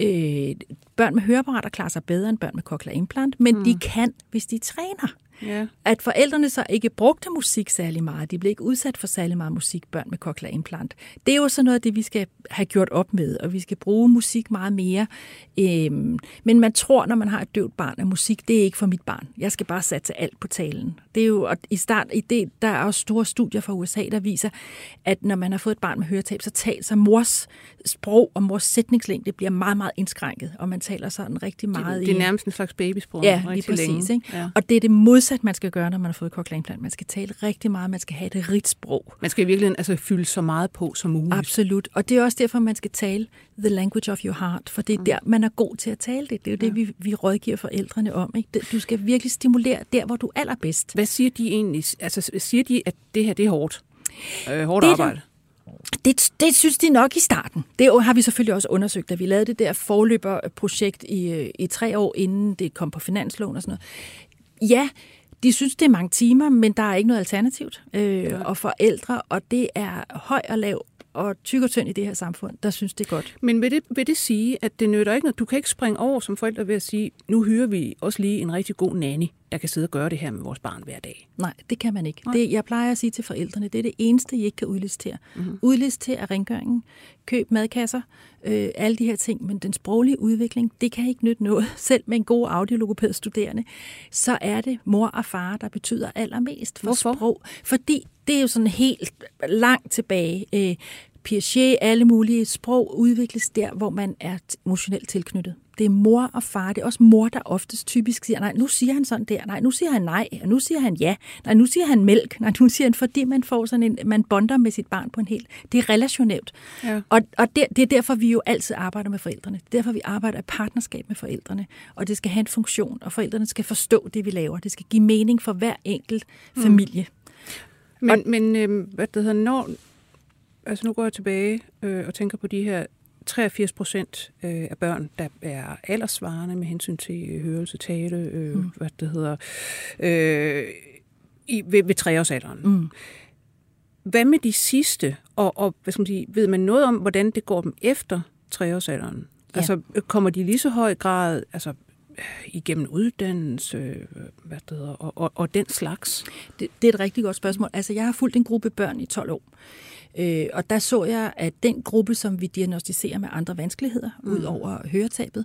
Øh, børn med høreapparater klarer sig bedre end børn med cochlear implant, men mm. de kan, hvis de træner. Ja. At forældrene så ikke brugte musik særlig meget. De blev ikke udsat for særlig meget musik, børn med cochlear implant. Det er jo så noget af det, vi skal have gjort op med, og vi skal bruge musik meget mere. Øhm, men man tror, når man har et døvt barn, at musik, det er ikke for mit barn. Jeg skal bare satse alt på talen. Det er jo, og i start, i det, der er også store studier fra USA, der viser, at når man har fået et barn med høretab, så taler så mors sprog og mors sætningslængde bliver meget, meget indskrænket, og man taler sådan rigtig meget det, det er nærmest en slags babysprog. Ja, lige præcis. Længe. Ikke? Ja. Og det er det modsatte, man skal gøre, når man har fået cochlear Man skal tale rigtig meget, man skal have et rigt sprog. Man skal i virkeligheden altså fylde så meget på som muligt. Absolut, og det er også derfor, man skal tale the language of your heart, for det er mm. der, man er god til at tale det. Det er jo ja. det, vi, vi rådgiver forældrene om. Ikke? Du skal virkelig stimulere der, hvor du er allerbedst. Hvad siger de egentlig? Altså, siger de, at det her det er hårdt? Øh, hårdt det arbejde? Det, det synes de nok i starten. Det har vi selvfølgelig også undersøgt, da vi lavede det der forløberprojekt i, øh, i tre år, inden det kom på finansloven og sådan noget. Ja, de synes, det er mange timer, men der er ikke noget alternativt. Øh, ja. Og forældre, og det er høj og lav og tyk og tynd i det her samfund, der synes det er godt. Men vil det, vil det sige, at det nytter ikke noget? Du kan ikke springe over som forældre ved at sige, nu hyrer vi også lige en rigtig god nanny, der kan sidde og gøre det her med vores barn hver dag. Nej, det kan man ikke. Det, jeg plejer at sige til forældrene, det er det eneste, I ikke kan udlistere. Mm-hmm. Udlistere rengøringen, køb madkasser, øh, alle de her ting, men den sproglige udvikling, det kan ikke nytte noget. Selv med en god audiologopæd studerende, så er det mor og far, der betyder allermest for Hvorfor? sprog. Fordi det er jo sådan helt langt tilbage. Øh, Piaget, alle mulige sprog udvikles der, hvor man er emotionelt tilknyttet. Det er mor og far. Det er også mor, der oftest typisk siger, nej, nu siger han sådan der. Nej, nu siger han nej. Og nu siger han ja. Nej, nu siger han mælk. Nej, nu siger han, fordi man får sådan en, man bonder med sit barn på en helt. Det er relationelt. Ja. Og, og det, det er derfor, vi jo altid arbejder med forældrene. Det er derfor, vi arbejder i partnerskab med forældrene. Og det skal have en funktion, og forældrene skal forstå det, vi laver. Det skal give mening for hver enkelt mm. Men, og, men øh, hvad det hedder, når, altså nu går jeg tilbage øh, og tænker på de her 83 procent øh, af børn, der er aldersvarende med hensyn til øh, hørelse, tale, øh, mm. hvad det hedder, øh, i, ved, ved treårsalderen. Mm. Hvad med de sidste, og, og hvad skal man sige, ved man noget om, hvordan det går dem efter treårsalderen? Ja. Altså, kommer de lige så høj grad, altså igennem uddannelse, hvad det hedder, og, og, og den slags? Det, det er et rigtig godt spørgsmål. Altså, jeg har fulgt en gruppe børn i 12 år. Øh, og der så jeg, at den gruppe, som vi diagnostiserer med andre vanskeligheder, mm. ud over høretabet,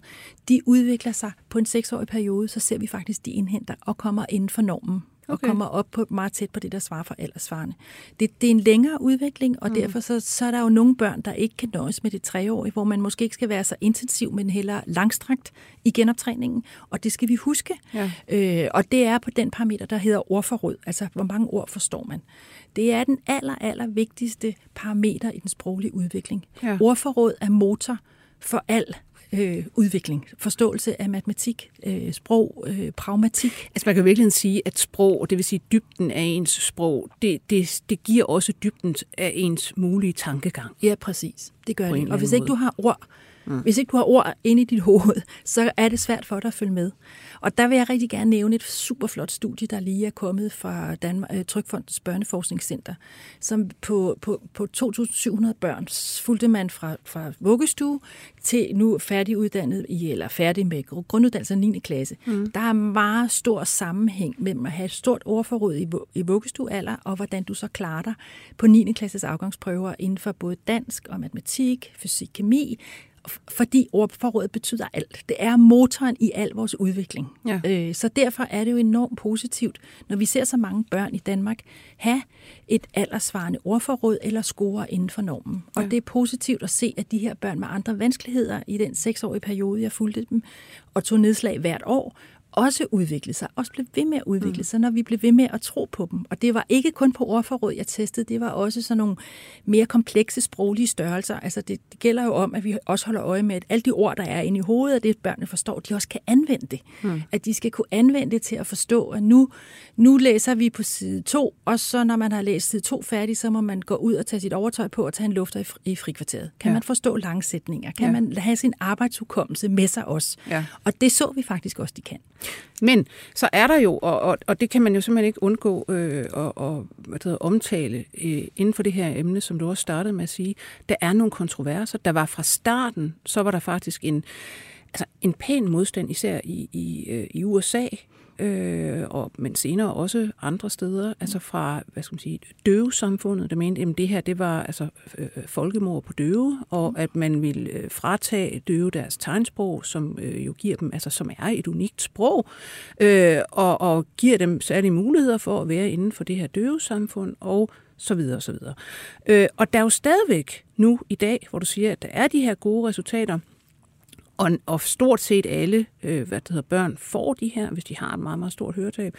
de udvikler sig på en seksårig periode, så ser vi faktisk, de indhenter og kommer inden for normen okay. og kommer op på meget tæt på det, der svarer for aldersvarende. Det, det er en længere udvikling, og mm. derfor så, så er der jo nogle børn, der ikke kan nøjes med det treårige, hvor man måske ikke skal være så intensiv, men heller langstrakt i genoptræningen, og det skal vi huske. Ja. Øh, og det er på den parameter, der hedder ordforråd, altså hvor mange ord forstår man. Det er den aller, aller vigtigste parameter i den sproglige udvikling. Ja. Ordforråd er motor for al øh, udvikling, forståelse af matematik, øh, sprog, øh, pragmatik. Altså man kan virkelig sige, at sprog, det vil sige dybden af ens sprog, det, det, det giver også dybden af ens mulige tankegang. Ja, præcis. Det gør det. Og hvis ikke du har ord, Mm. Hvis ikke du har ord inde i dit hoved, så er det svært for dig at følge med. Og der vil jeg rigtig gerne nævne et super flot studie, der lige er kommet fra Danmark, øh, Trykfondens Børneforskningscenter, som på, på, på 2.700 børn fulgte man fra, fra vuggestue til nu færdiguddannet i, eller færdig med grunduddannelse 9. klasse. Mm. Der er meget stor sammenhæng mellem at have et stort ordforråd i, i vuggestuealder, og hvordan du så klarer dig på 9. klasses afgangsprøver inden for både dansk og matematik, fysik, kemi, fordi ordforrådet betyder alt. Det er motoren i al vores udvikling. Ja. Øh, så derfor er det jo enormt positivt, når vi ser så mange børn i Danmark have et aldersvarende ordforråd eller score inden for normen. Og ja. det er positivt at se, at de her børn med andre vanskeligheder i den seksårige periode, jeg fulgte dem, og tog nedslag hvert år, også udvikle sig, også blev ved med at udvikle mm. sig, når vi blev ved med at tro på dem. Og det var ikke kun på ordforråd, jeg testede, det var også sådan nogle mere komplekse sproglige størrelser. Altså det, det gælder jo om, at vi også holder øje med, at alle de ord, der er inde i hovedet, og det børnene forstår, de også kan anvende det. Mm. At de skal kunne anvende det til at forstå, at nu, nu læser vi på side 2, og så når man har læst side 2 færdig, så må man gå ud og tage sit overtøj på og tage en lufter i, fri, i frikvarteret. Kan ja. man forstå langsætninger? Kan ja. man have sin arbejdshukommelse med sig også? Ja. Og det så vi faktisk også, de kan. Men så er der jo, og, og, og det kan man jo simpelthen ikke undgå øh, at, og, hvad hedder, omtale øh, inden for det her emne, som du også startede med at sige, der er nogle kontroverser. Der var fra starten, så var der faktisk en, altså en pæn modstand, især i, i, øh, i USA, øh, og, men senere også andre steder, altså fra, hvad skal man sige, døvesamfundet, der mente, at det her, det var altså øh, folkemord på døve, og at man ville øh, fratage døve deres tegnsprog, som øh, jo giver dem, altså som er et unikt sprog, øh, og, og giver dem særlige muligheder for at være inden for det her døvesamfund, og så videre, så videre. Øh, og der er jo stadigvæk nu i dag, hvor du siger, at der er de her gode resultater, og, og stort set alle øh, hvad det hedder, børn får de her, hvis de har et meget, meget stort høretab.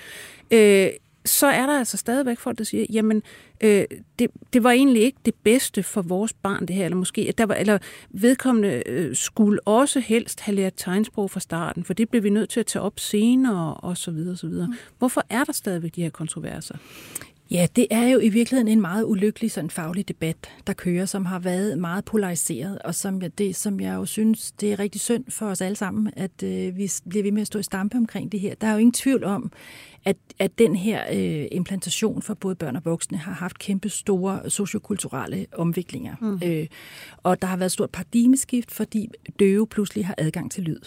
Øh, så er der altså stadigvæk folk, der siger, jamen, øh, det, det var egentlig ikke det bedste for vores barn, det her, eller måske, at der var, eller vedkommende øh, skulle også helst have lært tegnsprog fra starten, for det blev vi nødt til at tage op senere, og så videre, og så videre. Mm. Hvorfor er der stadigvæk de her kontroverser? Ja, det er jo i virkeligheden en meget ulykkelig sådan faglig debat, der kører, som har været meget polariseret, og som jeg, det, som jeg jo synes, det er rigtig synd for os alle sammen, at øh, vi bliver ved med at stå i stampe omkring det her. Der er jo ingen tvivl om, at, at den her øh, implantation for både børn og voksne har haft kæmpe store sociokulturelle omviklinger. Mm. Øh, og der har været et stort paradigmeskift, fordi døve pludselig har adgang til lyd.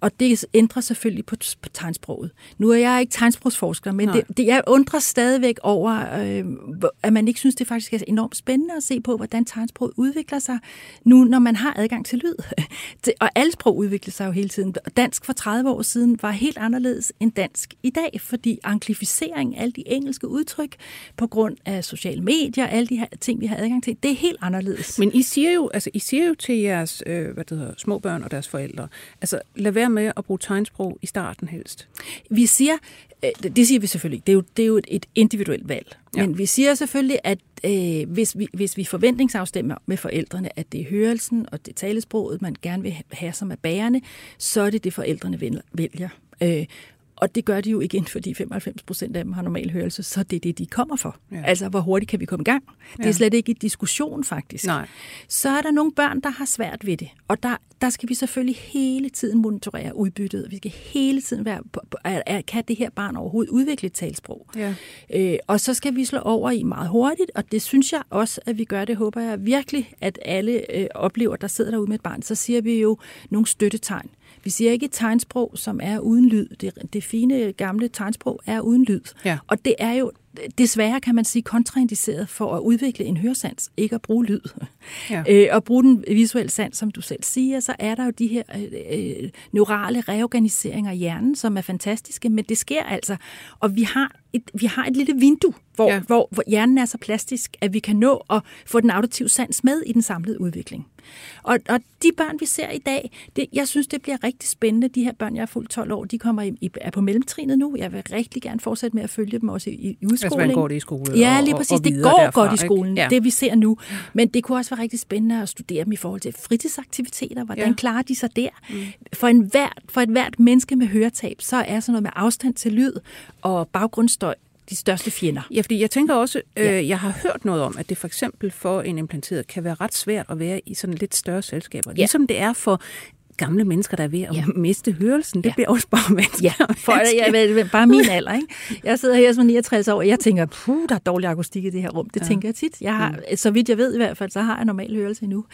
Og det ændrer selvfølgelig på, på tegnsproget. Nu er jeg ikke tegnsprogsforsker, men det, det, jeg undrer stadigvæk over, øh, at man ikke synes, det faktisk er enormt spændende at se på, hvordan tegnsproget udvikler sig, nu når man har adgang til lyd. og alle sprog udvikler sig jo hele tiden. Dansk for 30 år siden var helt anderledes end dansk i dag, fordi anglificering, alle de engelske udtryk, på grund af sociale medier, alle de her ting, vi har adgang til, det er helt anderledes. Men I siger jo, altså, I siger jo til jeres øh, hvad det hedder, små børn og deres forældre, altså lad være med at bruge tegnsprog i starten helst. Vi siger, øh, det siger vi selvfølgelig ikke, det er jo, det er jo et individuelt valg. Ja. Men vi siger selvfølgelig, at øh, hvis, vi, hvis vi forventningsafstemmer med forældrene, at det er hørelsen og det talesproget, man gerne vil have som er bærende, så er det det, forældrene vælger. Øh, og det gør de jo igen, fordi 95 procent af dem har normal hørelse, så det er det, de kommer for. Ja. Altså, hvor hurtigt kan vi komme i gang? Det er slet ikke i diskussion, faktisk. Nej. Så er der nogle børn, der har svært ved det. Og der, der skal vi selvfølgelig hele tiden monitorere udbyttet. Vi skal hele tiden være på, kan det her barn overhovedet udvikle et talsprog? Ja. Øh, og så skal vi slå over i meget hurtigt, og det synes jeg også, at vi gør det, håber jeg virkelig, at alle øh, oplever, der sidder derude med et barn. Så siger vi jo nogle støttetegn. Vi siger ikke et tegnsprog, som er uden lyd. Det, det fine gamle tegnsprog er uden lyd. Ja. Og det er jo desværre, kan man sige, kontraindiceret for at udvikle en høresans, ikke at bruge lyd. Ja. Øh, og bruge den visuelle sans, som du selv siger, så er der jo de her øh, øh, neurale reorganiseringer i hjernen, som er fantastiske, men det sker altså. Og vi har et, vi har et lille vindue, hvor, ja. hvor, hvor hjernen er så plastisk, at vi kan nå at få den auditive sans med i den samlede udvikling. Og, og de børn, vi ser i dag, det, jeg synes, det bliver rigtig spændende. De her børn, jeg er fuldt 12 år, de kommer i, i, er på mellemtrinet nu. Jeg vil rigtig gerne fortsætte med at følge dem også i, i udskoling. Altså, går det i skole? Ja, lige præcis. Og, og det går derfra, godt i skolen, ja. det vi ser nu. Men det kunne også være rigtig spændende at studere dem i forhold til fritidsaktiviteter. Hvordan ja. klarer de sig der? Mm. For, en hvert, for et hvert menneske med høretab, så er sådan noget med afstand til lyd og baggrundsstøj de største fjender. Ja, fordi jeg tænker også, øh, ja. jeg har hørt noget om, at det for eksempel for en implanteret kan være ret svært at være i sådan lidt større selskaber. Ja. Ligesom det er for gamle mennesker, der er ved at ja. miste hørelsen. Det ja. bliver også bare vanskeligt. Ja, for jeg, jeg, bare min alder. Ikke? Jeg sidder her som 69 år, og jeg tænker, puh, der er dårlig akustik i det her rum. Det ja. tænker jeg tit. Jeg har, mm. Så vidt jeg ved i hvert fald, så har jeg normal hørelse endnu.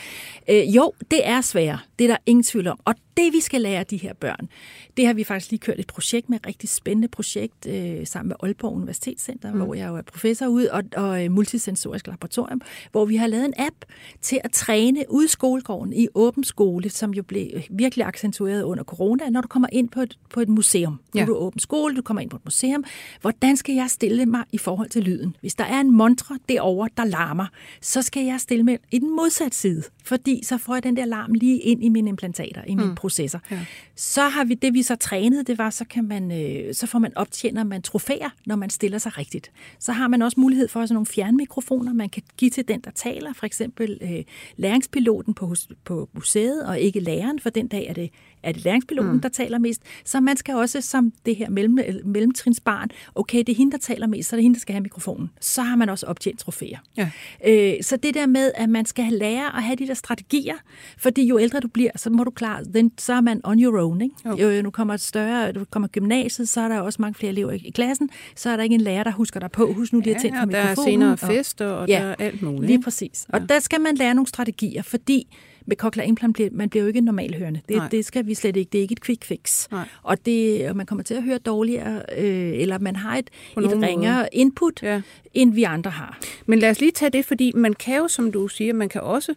Øh, jo, det er svært. Det er der ingen tvivl om. Og det, vi skal lære de her børn, det har vi faktisk lige kørt et projekt med, et rigtig spændende projekt øh, sammen med Aalborg Universitetscenter, mm. hvor jeg jo er professor ud, og, og øh, multisensorisk laboratorium, hvor vi har lavet en app til at træne ude i skolegården i åben skole, som jo blev virkelig accentueret under corona, når du kommer ind på et, på et museum. Ja. Nu er du åben skole, du kommer ind på et museum. Hvordan skal jeg stille mig i forhold til lyden? Hvis der er en montre derovre, der larmer, så skal jeg stille mig i den modsatte side, fordi så får jeg den der larm lige ind i mine implantater, i mine mm. processer. Ja. Så har vi det, vi så trænede, det var, så, kan man, øh, så får man optjener man trofæer, når man stiller sig rigtigt. Så har man også mulighed for sådan nogle fjernmikrofoner, man kan give til den, der taler, for eksempel øh, læringspiloten på, på museet, og ikke læreren, for den dag er det, er det læringspiloten, mm. der taler mest. Så man skal også som det her mellem, mellemtrinsbarn, okay, det er hende, der taler mest, så er det hende, der skal have mikrofonen. Så har man også optjent trofæer. Ja. Øh, så det der med, at man skal lære at have de der strategier, fordi jo ældre du bliver, så må du klare, den, så er man on your own. Ikke? Jo. Jo, nu kommer et større, du kommer gymnasiet, så er der også mange flere elever i klassen, så er der ikke en lærer, der husker dig på. Husk nu lige at tænde ja, for mikrofonen. der er senere fester, og, og ja, der er alt muligt. Lige præcis. Og ja. der skal man lære nogle strategier, fordi med cochlear implant bliver man bliver jo ikke normalhørende. Det, det skal vi slet ikke. Det er ikke et quick fix. Nej. Og det, man kommer til at høre dårligere, øh, eller man har et, et ringere input, ja. end vi andre har. Men lad os lige tage det, fordi man kan jo, som du siger, man kan også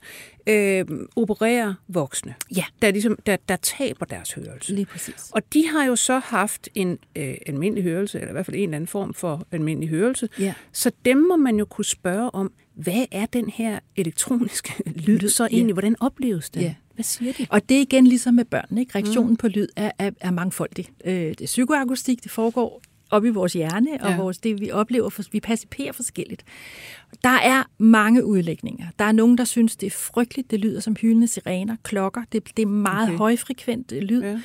øh, operere voksne, ja. der, ligesom, der, der taber deres hørelse. Lige præcis. Og de har jo så haft en øh, almindelig hørelse, eller i hvert fald en eller anden form for almindelig hørelse. Ja. Så dem må man jo kunne spørge om, hvad er den her elektroniske lyd så egentlig? Ja. Hvordan opleves den? Ja. Hvad siger de? Og det er igen ligesom med børn. Ikke? Reaktionen mm. på lyd er, er, er mangfoldig. Øh, det er psykoakustik, det foregår op i vores hjerne, og ja. vores, det vi oplever, for, vi passiperer forskelligt. Der er mange udlægninger. Der er nogen, der synes, det er frygteligt. Det lyder som hyldende sirener, klokker. Det, det er meget okay. højfrekvent lyd. Ja.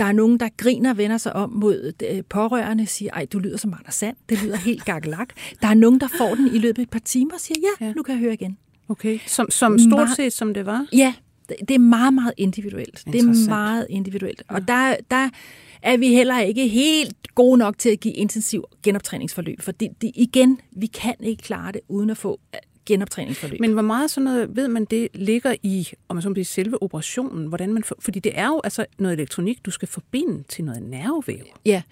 Der er nogen, der griner og vender sig om mod øh, pårørende siger, ej, du lyder som Anders Sand. Det lyder helt gakkelak. Der er nogen, der får den i løbet af et par timer og siger, ja, ja. nu kan jeg høre igen. Okay, som, som stort set som det var? Ja, det er meget, meget individuelt. Det er meget individuelt. Og der, der er vi heller ikke helt gode nok til at give intensiv genoptræningsforløb. For det, det, igen, vi kan ikke klare det uden at få genoptræningsforløb. Men hvor meget sådan noget, ved man, det ligger i, om man så sige, selve operationen? Hvordan man for, fordi det er jo altså noget elektronik, du skal forbinde til noget nervevæv. Ja,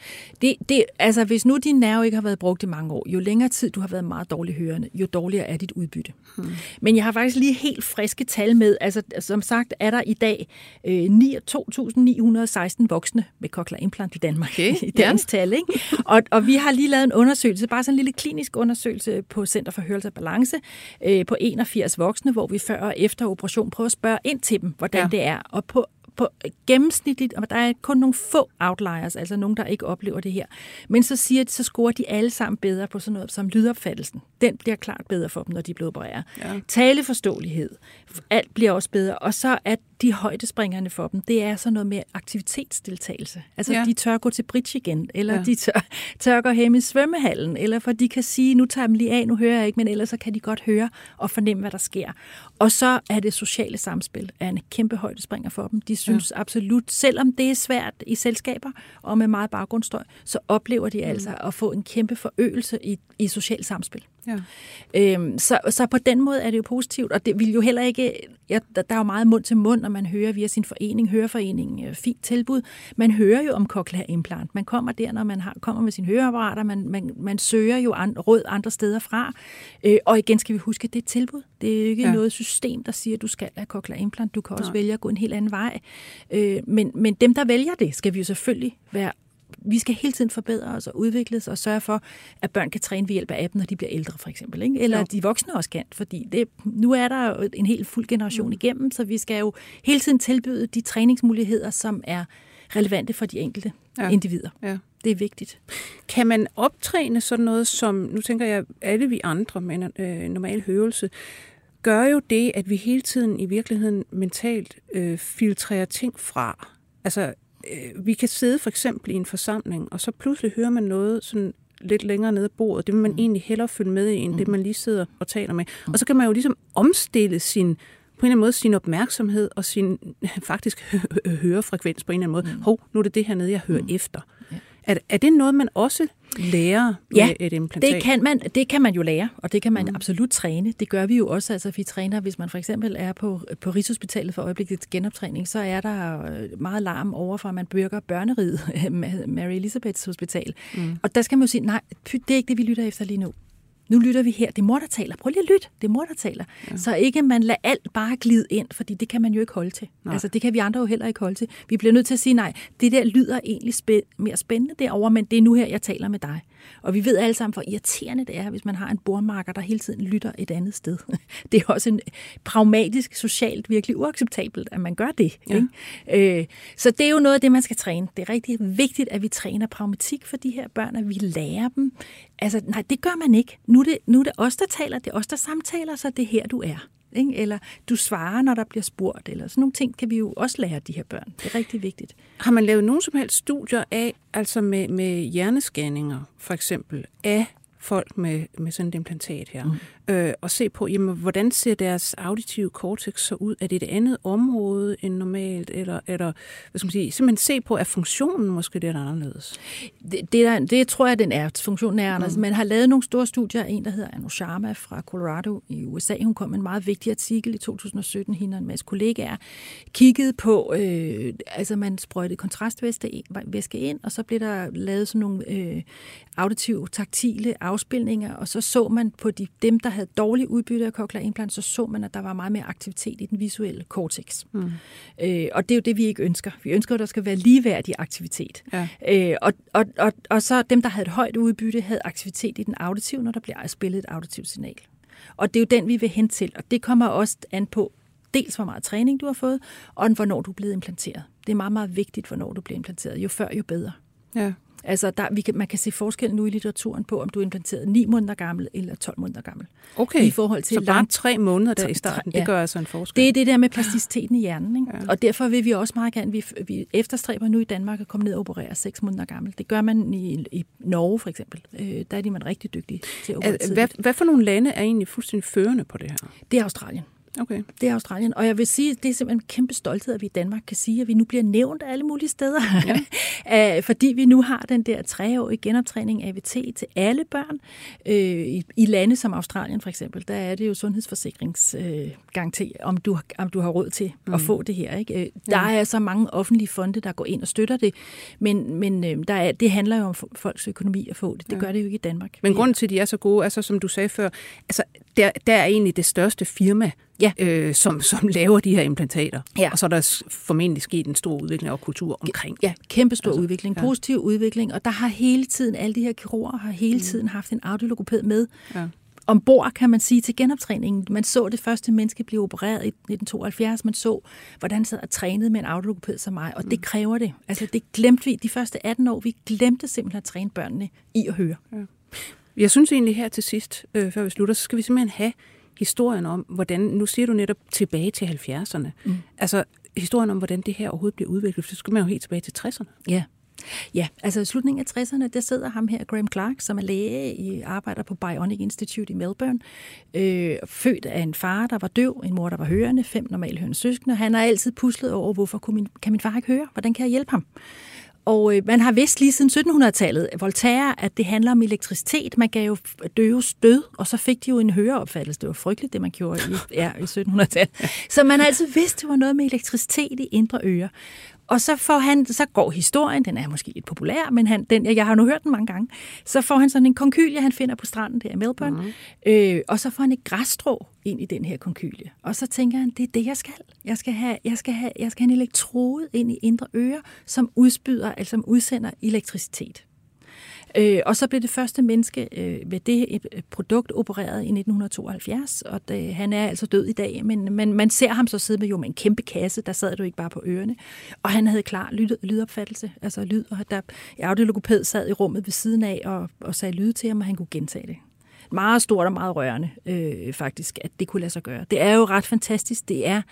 det, det, altså hvis nu din nerve ikke har været brugt i mange år, jo længere tid du har været meget dårlig hørende, jo dårligere er dit udbytte. Hmm. Men jeg har faktisk lige helt friske tal med. Altså som sagt er der i dag øh, 2.916 voksne med cochlear implant i Danmark okay. i dagens ja. tal. Ikke? Og, og vi har lige lavet en undersøgelse, bare sådan en lille klinisk undersøgelse på Center for Hørelse og Balance, øh, på 81 voksne, hvor vi før og efter operation prøver at spørge ind til dem, hvordan ja. det er. Og på på gennemsnitligt, og der er kun nogle få outliers, altså nogen, der ikke oplever det her. Men så siger de, så scorer de alle sammen bedre på sådan noget som lydopfattelsen. Den bliver klart bedre for dem, når de bliver opereret. Ja. Taleforståelighed, alt bliver også bedre. Og så er de højdespringerne for dem, det er sådan noget med aktivitetsdeltagelse. Altså, ja. de tør gå til bridge igen, eller ja. de tør, tør gå hjem i svømmehallen, eller for de kan sige, nu tager jeg dem lige af, nu hører jeg ikke, men ellers så kan de godt høre og fornemme, hvad der sker. Og så er det sociale samspil er en kæmpe højdespringer for dem. De synes ja. absolut, selvom det er svært i selskaber og med meget baggrundsstøj, så oplever de mm. altså at få en kæmpe forøgelse i, i social samspil. Ja. Øhm, så, så på den måde er det jo positivt, og det vil jo heller ikke, ja, der, der er jo meget mund til mund, når man hører via sin forening, høreforening, øh, fint tilbud. Man hører jo om cochlear implant. Man kommer der, når man har, kommer med sine høreapparater, man, man, man søger jo an, råd andre steder fra. Øh, og igen skal vi huske, det er et tilbud. Det er jo ikke ja. noget system, der siger, at du skal have cochlear implant. Du kan også Nej. vælge at gå en helt anden vej. Øh, men, men dem, der vælger det, skal vi jo selvfølgelig være vi skal hele tiden forbedre os og udvikle os og sørge for, at børn kan træne ved hjælp af appen, når de bliver ældre for eksempel. Ikke? Eller ja. de voksne også kan, fordi det, nu er der en helt fuld generation mm. igennem, så vi skal jo hele tiden tilbyde de træningsmuligheder, som er relevante for de enkelte ja. individer. Ja. Det er vigtigt. Kan man optræne sådan noget som, nu tænker jeg, alle vi andre med en øh, normal høvelse, gør jo det, at vi hele tiden i virkeligheden mentalt øh, filtrerer ting fra. Altså, øh, vi kan sidde for eksempel i en forsamling, og så pludselig hører man noget sådan lidt længere nede af bordet. Det vil man mm. egentlig hellere følge med i, end mm. det man lige sidder og taler med. Mm. Og så kan man jo ligesom omstille sin på en eller anden måde sin opmærksomhed og sin faktisk hørefrekvens på en eller anden måde. Mm. Hov, nu er det det her nede, jeg hører mm. efter. Er, er det noget, man også lærer ja, med et implantat? det kan, man, det kan man jo lære, og det kan man mm. absolut træne. Det gør vi jo også. Altså, vi træner, hvis man for eksempel er på, på Rigshospitalet for øjeblikket genoptræning, så er der øh, meget larm over for, at man bygger børneriget, Mary Elizabeths Hospital. Mm. Og der skal man jo sige, nej, det er ikke det, vi lytter efter lige nu nu lytter vi her. Det er mor, der taler. Prøv lige at lytte. Det er mor, der taler. Ja. Så ikke man lader alt bare glide ind, fordi det kan man jo ikke holde til. Nej. Altså, det kan vi andre jo heller ikke holde til. Vi bliver nødt til at sige, nej, det der lyder egentlig spæ- mere spændende derovre, men det er nu her, jeg taler med dig. Og vi ved alle sammen, hvor irriterende det er, hvis man har en bordmarker, der hele tiden lytter et andet sted. Det er også en pragmatisk, socialt virkelig uacceptabelt, at man gør det. Ja. Ikke? Øh, så det er jo noget af det, man skal træne. Det er rigtig vigtigt, at vi træner pragmatik for de her børn, at vi lærer dem. Altså, nej, det gør man ikke. Nu er det, nu er det os, der taler, det er os, der samtaler, så det er her, du er. Ikke? Eller du svarer, når der bliver spurgt, eller sådan nogle ting kan vi jo også lære de her børn. Det er rigtig vigtigt. Har man lavet nogen som helst studier af, altså med, med hjernescanninger for eksempel, af folk med, med sådan et implantat her, mm. Øh, og se på, jamen, hvordan ser deres auditive cortex så ud? Er det et andet område end normalt? Eller, eller hvad skal man sige, simpelthen se på, er funktionen måske lidt anderledes? Det, det, der, det tror jeg, den er. Funktionen er anderledes. Mm. Man har lavet nogle store studier. En, der hedder Anu Sharma fra Colorado i USA. Hun kom med en meget vigtig artikel i 2017. Hende og en masse kollegaer kiggede på, øh, altså man sprøjtede kontrastvæske ind, og så blev der lavet sådan nogle øh, auditive, taktile afspilninger, og så så man på de, dem, der havde dårlig udbytte af cochlear implant, så så man, at der var meget mere aktivitet i den visuelle cortex. Mm. Øh, og det er jo det, vi ikke ønsker. Vi ønsker, at der skal være ligeværdig aktivitet. Ja. Øh, og, og, og, og så dem, der havde et højt udbytte, havde aktivitet i den auditive, når der bliver spillet et auditivt signal. Og det er jo den, vi vil hen til, og det kommer også an på, dels hvor meget træning du har fået, og hvornår du er blevet implanteret. Det er meget, meget vigtigt, hvornår du bliver implanteret. Jo før, jo bedre. Ja. Altså, der, vi kan, man kan se forskel nu i litteraturen på, om du er implanteret 9 måneder gammel eller 12 måneder gammel. Okay, I forhold til så bare lang... tre måneder der i starten, ja. det gør altså en forskel. Det er det der med plasticiteten i hjernen. Ikke? Ja. Og derfor vil vi også meget gerne, vi, vi efterstræber nu i Danmark at komme ned og operere 6 måneder gammel. Det gør man i, i Norge for eksempel. Øh, der er de man rigtig dygtige til at operere hvad, hvad for nogle lande er egentlig fuldstændig førende på det her? Det er Australien. Okay. Det er Australien. Og jeg vil sige, det er simpelthen en kæmpe stolthed, at vi i Danmark kan sige, at vi nu bliver nævnt alle mulige steder. Ja. fordi vi nu har den der treårige genoptræning af AVT til alle børn. I, I lande som Australien for eksempel, der er det jo sundhedsforsikringsgaranti, øh, om, du, om du har råd til mm. at få det her. Ikke? Der er så mange offentlige fonde, der går ind og støtter det. Men, men øh, der er, det handler jo om folks økonomi at få det. Det gør det jo ikke i Danmark. Men grunden til, at de er så gode, altså som du sagde før, altså der, der er egentlig det største firma, ja. øh, som, som laver de her implantater. Ja. Og så er der formentlig sket en stor udvikling og kultur omkring. Ja, kæmpe stor altså, udvikling, positiv ja. udvikling, og der har hele tiden, alle de her kirurger har hele mm. tiden haft en audiologoped med. Ja ombord, kan man sige, til genoptræningen. Man så det første menneske blive opereret i 1972. Man så, hvordan sad og trænede med en audiologoped som mig, og det mm. kræver det. Altså, det glemte vi de første 18 år. Vi glemte simpelthen at træne børnene i at høre. Ja. Jeg synes egentlig her til sidst, øh, før vi slutter, så skal vi simpelthen have historien om, hvordan, nu siger du netop tilbage til 70'erne, mm. altså historien om, hvordan det her overhovedet bliver udviklet, så skal man jo helt tilbage til 60'erne. Ja. Ja, altså i slutningen af 60'erne, der sidder ham her, Graham Clark, som er læge i arbejder på Bionic Institute i Melbourne, øh, født af en far, der var døv, en mor, der var hørende, fem normalt hørende søskende. Han har altid puslet over, hvorfor kunne min, kan min far ikke høre? Hvordan kan jeg hjælpe ham? Og øh, man har vidst lige siden 1700-tallet, Voltaire, at det handler om elektricitet. Man gav jo døve stød, og så fik de jo en høreopfattelse. Det var frygteligt, det man gjorde i, ja, i 1700-tallet. Så man har altid vidst, det var noget med elektricitet i indre ører. Og så får han, så går historien, den er måske lidt populær, men han, den, jeg har nu hørt den mange gange, så får han sådan en konkylie, han finder på stranden der i Melbourne, mm. øh, og så får han et græsstrå ind i den her konkylie. Og så tænker han, det er det, jeg skal. Jeg skal have, jeg skal have, jeg skal have en elektrode ind i indre ører, som udspyder, altså som udsender elektricitet. Øh, og så blev det første menneske øh, ved det produkt opereret i 1972, og det, han er altså død i dag, men, men man ser ham så sidde med jo med en kæmpe kasse, der sad du ikke bare på ørerne, og han havde klar lyd, lydopfattelse, altså lyd, og der audiologoped sad i rummet ved siden af og, og sagde lyd til ham, og han kunne gentage det meget stort og meget rørende, øh, faktisk, at det kunne lade sig gøre. Det er jo ret fantastisk. Det er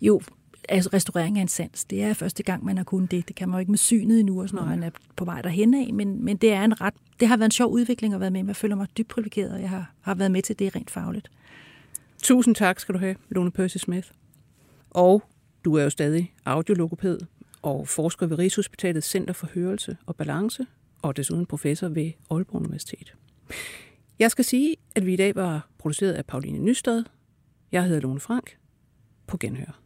jo altså restaurering af en sans. Det er første gang, man har kunnet det. Det kan man jo ikke med synet endnu, og sådan, når man er på vej derhen af, men, men det, er en ret, det har været en sjov udvikling at være med. Jeg føler mig dybt privilegeret, og jeg har, har været med til det rent fagligt. Tusind tak skal du have, Lone Percy Smith. Og du er jo stadig audiologoped og forsker ved Rigshospitalets Center for Hørelse og Balance, og desuden professor ved Aalborg Universitet. Jeg skal sige, at vi i dag var produceret af Pauline Nystad. Jeg hedder Lone Frank. På genhør.